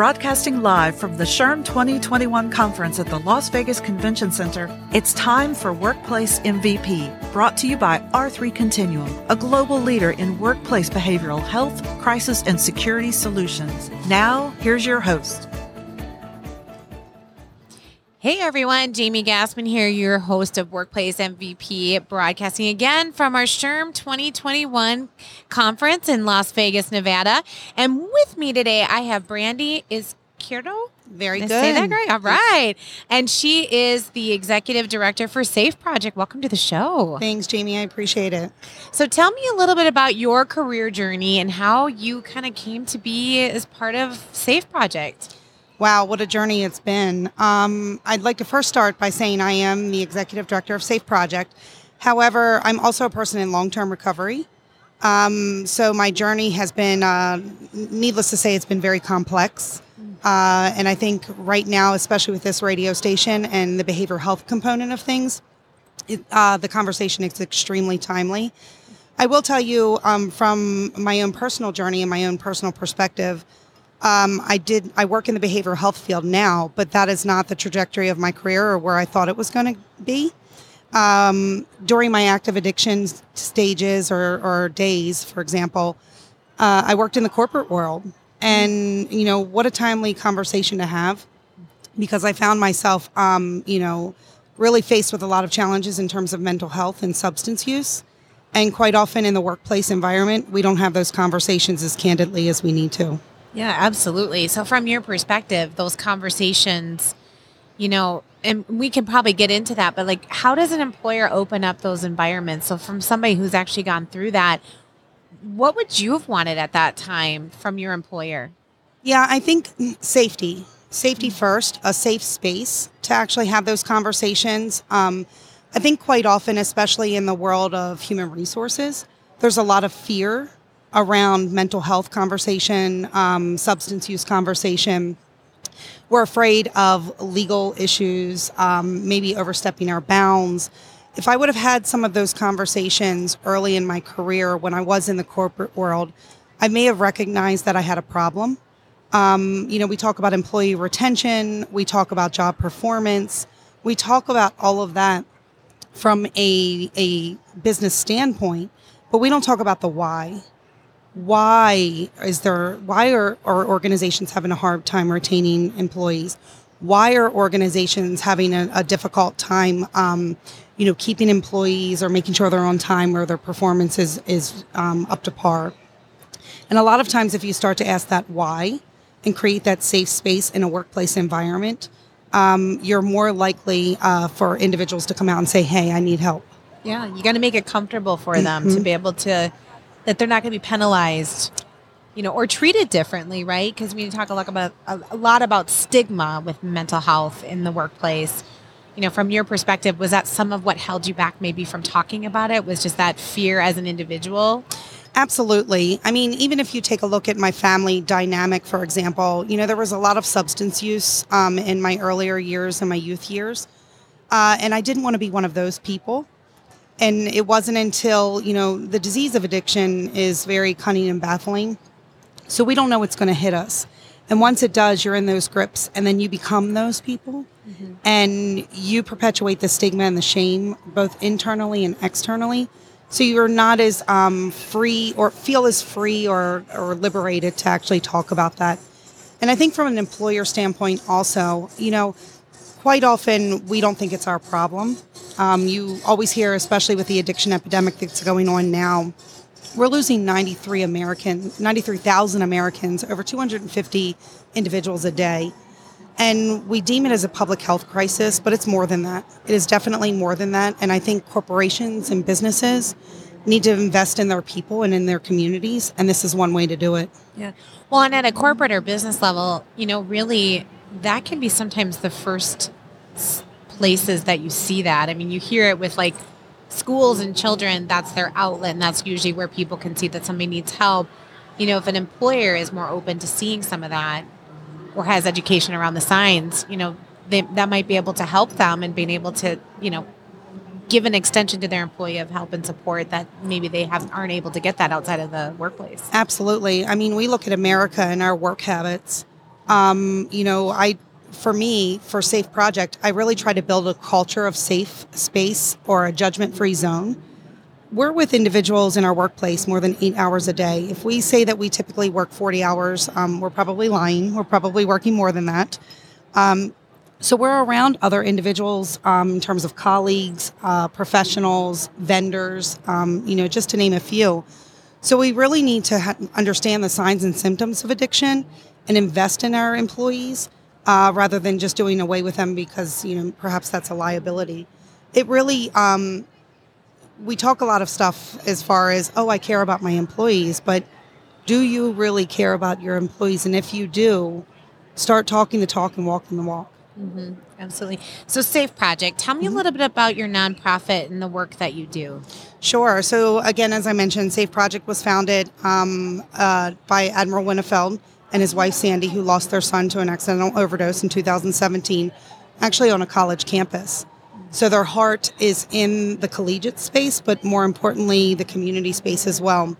Broadcasting live from the SHRM 2021 conference at the Las Vegas Convention Center, it's time for Workplace MVP, brought to you by R3 Continuum, a global leader in workplace behavioral health, crisis, and security solutions. Now, here's your host. Hey everyone, Jamie Gassmann here, your host of Workplace MVP, broadcasting again from our SHRM 2021 conference in Las Vegas, Nevada. And with me today, I have Brandee is Izquierdo. Very Did good. Say that great? All right. And she is the executive director for Safe Project. Welcome to the show. Thanks, Jamie. I appreciate it. So tell me a little bit about your career journey and how you kind of came to be as part of Safe Project. Wow, what a journey it's been. Um, I'd like to first start by saying I am the executive director of Safe Project. However, I'm also a person in long term recovery. Um, so my journey has been, uh, needless to say, it's been very complex. Uh, and I think right now, especially with this radio station and the behavioral health component of things, it, uh, the conversation is extremely timely. I will tell you um, from my own personal journey and my own personal perspective, um, I did. I work in the behavioral health field now, but that is not the trajectory of my career or where I thought it was going to be. Um, during my active addiction stages or, or days, for example, uh, I worked in the corporate world, and you know what a timely conversation to have, because I found myself, um, you know, really faced with a lot of challenges in terms of mental health and substance use. And quite often in the workplace environment, we don't have those conversations as candidly as we need to. Yeah, absolutely. So, from your perspective, those conversations, you know, and we can probably get into that, but like, how does an employer open up those environments? So, from somebody who's actually gone through that, what would you have wanted at that time from your employer? Yeah, I think safety, safety first, a safe space to actually have those conversations. Um, I think quite often, especially in the world of human resources, there's a lot of fear around mental health conversation, um, substance use conversation. We're afraid of legal issues, um, maybe overstepping our bounds. If I would have had some of those conversations early in my career when I was in the corporate world, I may have recognized that I had a problem. Um, you know, we talk about employee retention, we talk about job performance, we talk about all of that from a, a business standpoint, but we don't talk about the why why is there why are, are organizations having a hard time retaining employees? Why are organizations having a, a difficult time um, you know keeping employees or making sure they're on time or their performance is, is um, up to par? And a lot of times if you start to ask that why and create that safe space in a workplace environment um, you're more likely uh, for individuals to come out and say hey i need help. Yeah, you got to make it comfortable for them to be able to, that they're not going to be penalized, you know, or treated differently, right? Because we talk a lot about a, lot about stigma with mental health in the workplace. You know, from your perspective, was that some of what held you back maybe from talking about it? Was just that fear as an individual? Absolutely. I mean, even if you take a look at my family dynamic, for example, you know, there was a lot of substance use um, in my earlier years and my youth years. Uh, and I didn't want to be one of those people. And it wasn't until, you know, the disease of addiction is very cunning and baffling. So we don't know what's going to hit us. And once it does, you're in those grips and then you become those people and you perpetuate the stigma and the shame both internally and externally. So you're not as um, free or feel as free or, or liberated to actually talk about that. And I think from an employer standpoint, also, you know, quite often we don't think it's our problem. Um, you always hear, especially with the addiction epidemic that's going on now, we're losing 93 American, 93,000 Americans, over 250 individuals a day. And we deem it as a public health crisis, but it's more than that. It is definitely more than that. And I think corporations and businesses need to invest in their people and in their communities. And this is one way to do it. Yeah. Well, and at a corporate or business level, you know, really, that can be sometimes the first places that you see that. I mean, you hear it with like schools and children, that's their outlet, and that's usually where people can see that somebody needs help. You know, if an employer is more open to seeing some of that or has education around the signs, you know, they, that might be able to help them and being able to, you know, give an extension to their employee of help and support that maybe they have aren't able to get that outside of the workplace. Absolutely. I mean, we look at America and our work habits. Um, you know, I for me, for Safe Project, I really try to build a culture of safe space or a judgment free zone. We're with individuals in our workplace more than eight hours a day. If we say that we typically work 40 hours, um, we're probably lying. We're probably working more than that. Um, so we're around other individuals um, in terms of colleagues, uh, professionals, vendors, um, you know, just to name a few. So we really need to ha- understand the signs and symptoms of addiction and invest in our employees uh, rather than just doing away with them because you know perhaps that's a liability. It really um, we talk a lot of stuff as far as oh I care about my employees, but do you really care about your employees? And if you do, start talking the talk and walking the walk. Mm-hmm. Absolutely. So, Safe Project, tell me a little bit about your nonprofit and the work that you do. Sure. So, again, as I mentioned, Safe Project was founded um, uh, by Admiral Winnefeld and his wife Sandy, who lost their son to an accidental overdose in 2017, actually on a college campus. So their heart is in the collegiate space, but more importantly, the community space as well.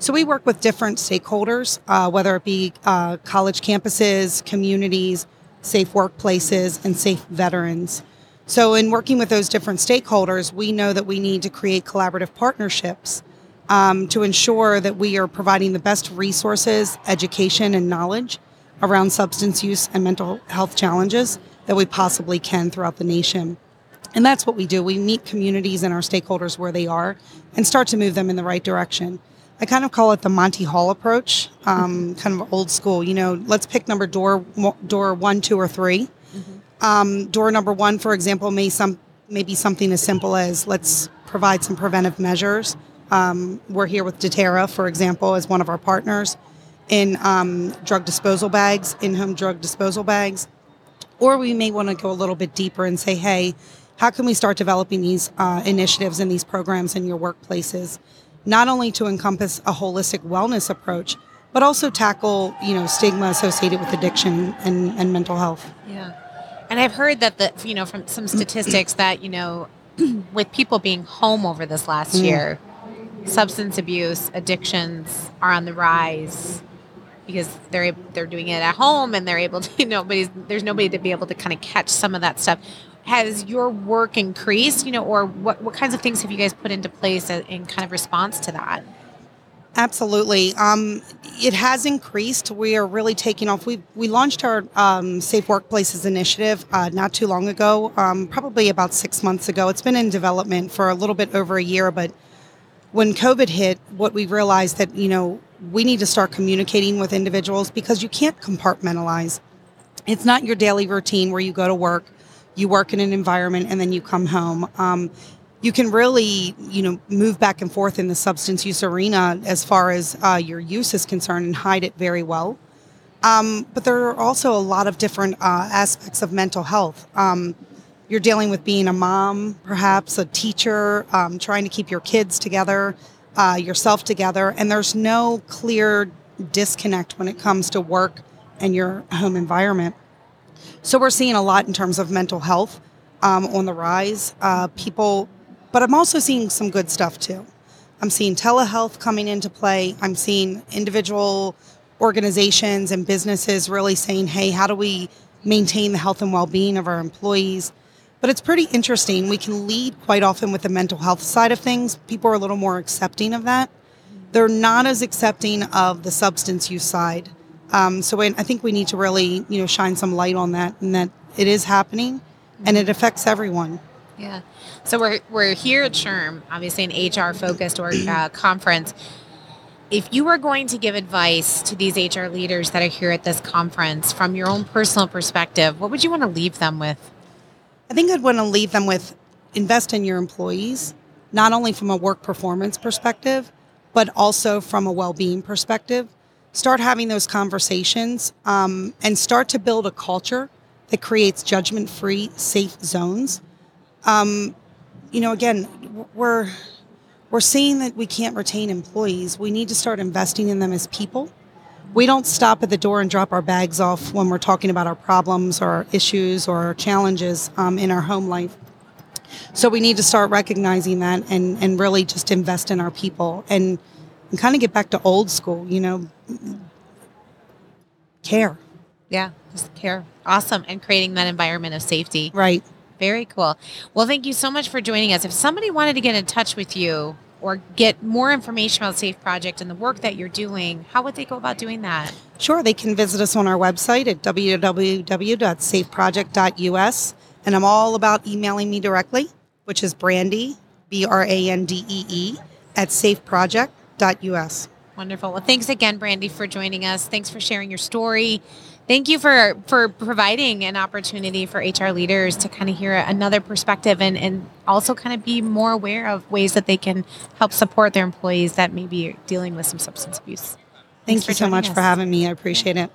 So we work with different stakeholders, uh, whether it be uh, college campuses, communities, safe workplaces, and safe veterans. So in working with those different stakeholders, we know that we need to create collaborative partnerships um, to ensure that we are providing the best resources, education, and knowledge around substance use and mental health challenges that we possibly can throughout the nation. And that's what we do. We meet communities and our stakeholders where they are and start to move them in the right direction. I kind of call it the Monty Hall approach, um, kind of old school. You know, let's pick number door door one, two, or 3 mm-hmm. um, door number one, for example, may some maybe something as simple as let's provide some preventive measures um, we're here with Deterra, for example, as one of our partners in um, drug disposal bags, in home drug disposal bags. Or we may want to go a little bit deeper and say, hey, how can we start developing these uh, initiatives and these programs in your workplaces, not only to encompass a holistic wellness approach, but also tackle you know stigma associated with addiction and, and mental health. Yeah, and I've heard that the you know from some statistics that you know with people being home over this last mm. year, substance abuse addictions are on the rise because they're they're doing it at home and they're able to nobody's there's nobody to be able to kind of catch some of that stuff has your work increased you know or what what kinds of things have you guys put into place in kind of response to that Absolutely. Um, it has increased. We are really taking off. We we launched our um, Safe Workplaces initiative uh, not too long ago, um, probably about six months ago. It's been in development for a little bit over a year, but when COVID hit, what we realized that, you know, we need to start communicating with individuals because you can't compartmentalize. It's not your daily routine where you go to work, you work in an environment, and then you come home. Um, you can really, you know, move back and forth in the substance use arena as far as uh, your use is concerned and hide it very well. Um, but there are also a lot of different uh, aspects of mental health. Um, you're dealing with being a mom, perhaps a teacher, um, trying to keep your kids together, uh, yourself together, and there's no clear disconnect when it comes to work and your home environment. So we're seeing a lot in terms of mental health um, on the rise. Uh, people, but I'm also seeing some good stuff too. I'm seeing telehealth coming into play. I'm seeing individual organizations and businesses really saying, hey, how do we maintain the health and well being of our employees? But it's pretty interesting. We can lead quite often with the mental health side of things. People are a little more accepting of that. They're not as accepting of the substance use side. Um, so I think we need to really, you know, shine some light on that and that it is happening and it affects everyone. Yeah. So we're, we're here at SHRM, obviously an HR focused or uh, conference. If you were going to give advice to these HR leaders that are here at this conference from your own personal perspective, what would you want to leave them with? I think I'd want to leave them with invest in your employees, not only from a work performance perspective, but also from a well being perspective. Start having those conversations um, and start to build a culture that creates judgment free, safe zones. Um, you know, again, we're we're seeing that we can't retain employees. We need to start investing in them as people we don't stop at the door and drop our bags off when we're talking about our problems or our issues or our challenges um, in our home life. So we need to start recognizing that and, and really just invest in our people and, and kind of get back to old school, you know, care. Yeah, just care. Awesome. And creating that environment of safety. Right. Very cool. Well, thank you so much for joining us. If somebody wanted to get in touch with you or get more information about Safe Project and the work that you're doing, how would they go about doing that? Sure, they can visit us on our website at www.safeproject.us. And I'm all about emailing me directly, which is Brandee, B R A N D E E, at safeproject.us. Wonderful. Well, thanks again, Brandee, for joining us. Thanks for sharing your story. Thank you for for providing an opportunity for HR leaders to kind of hear another perspective and, and also kind of be more aware of ways that they can help support their employees that may be dealing with some substance abuse. Thank you so much us. for having me. I appreciate it.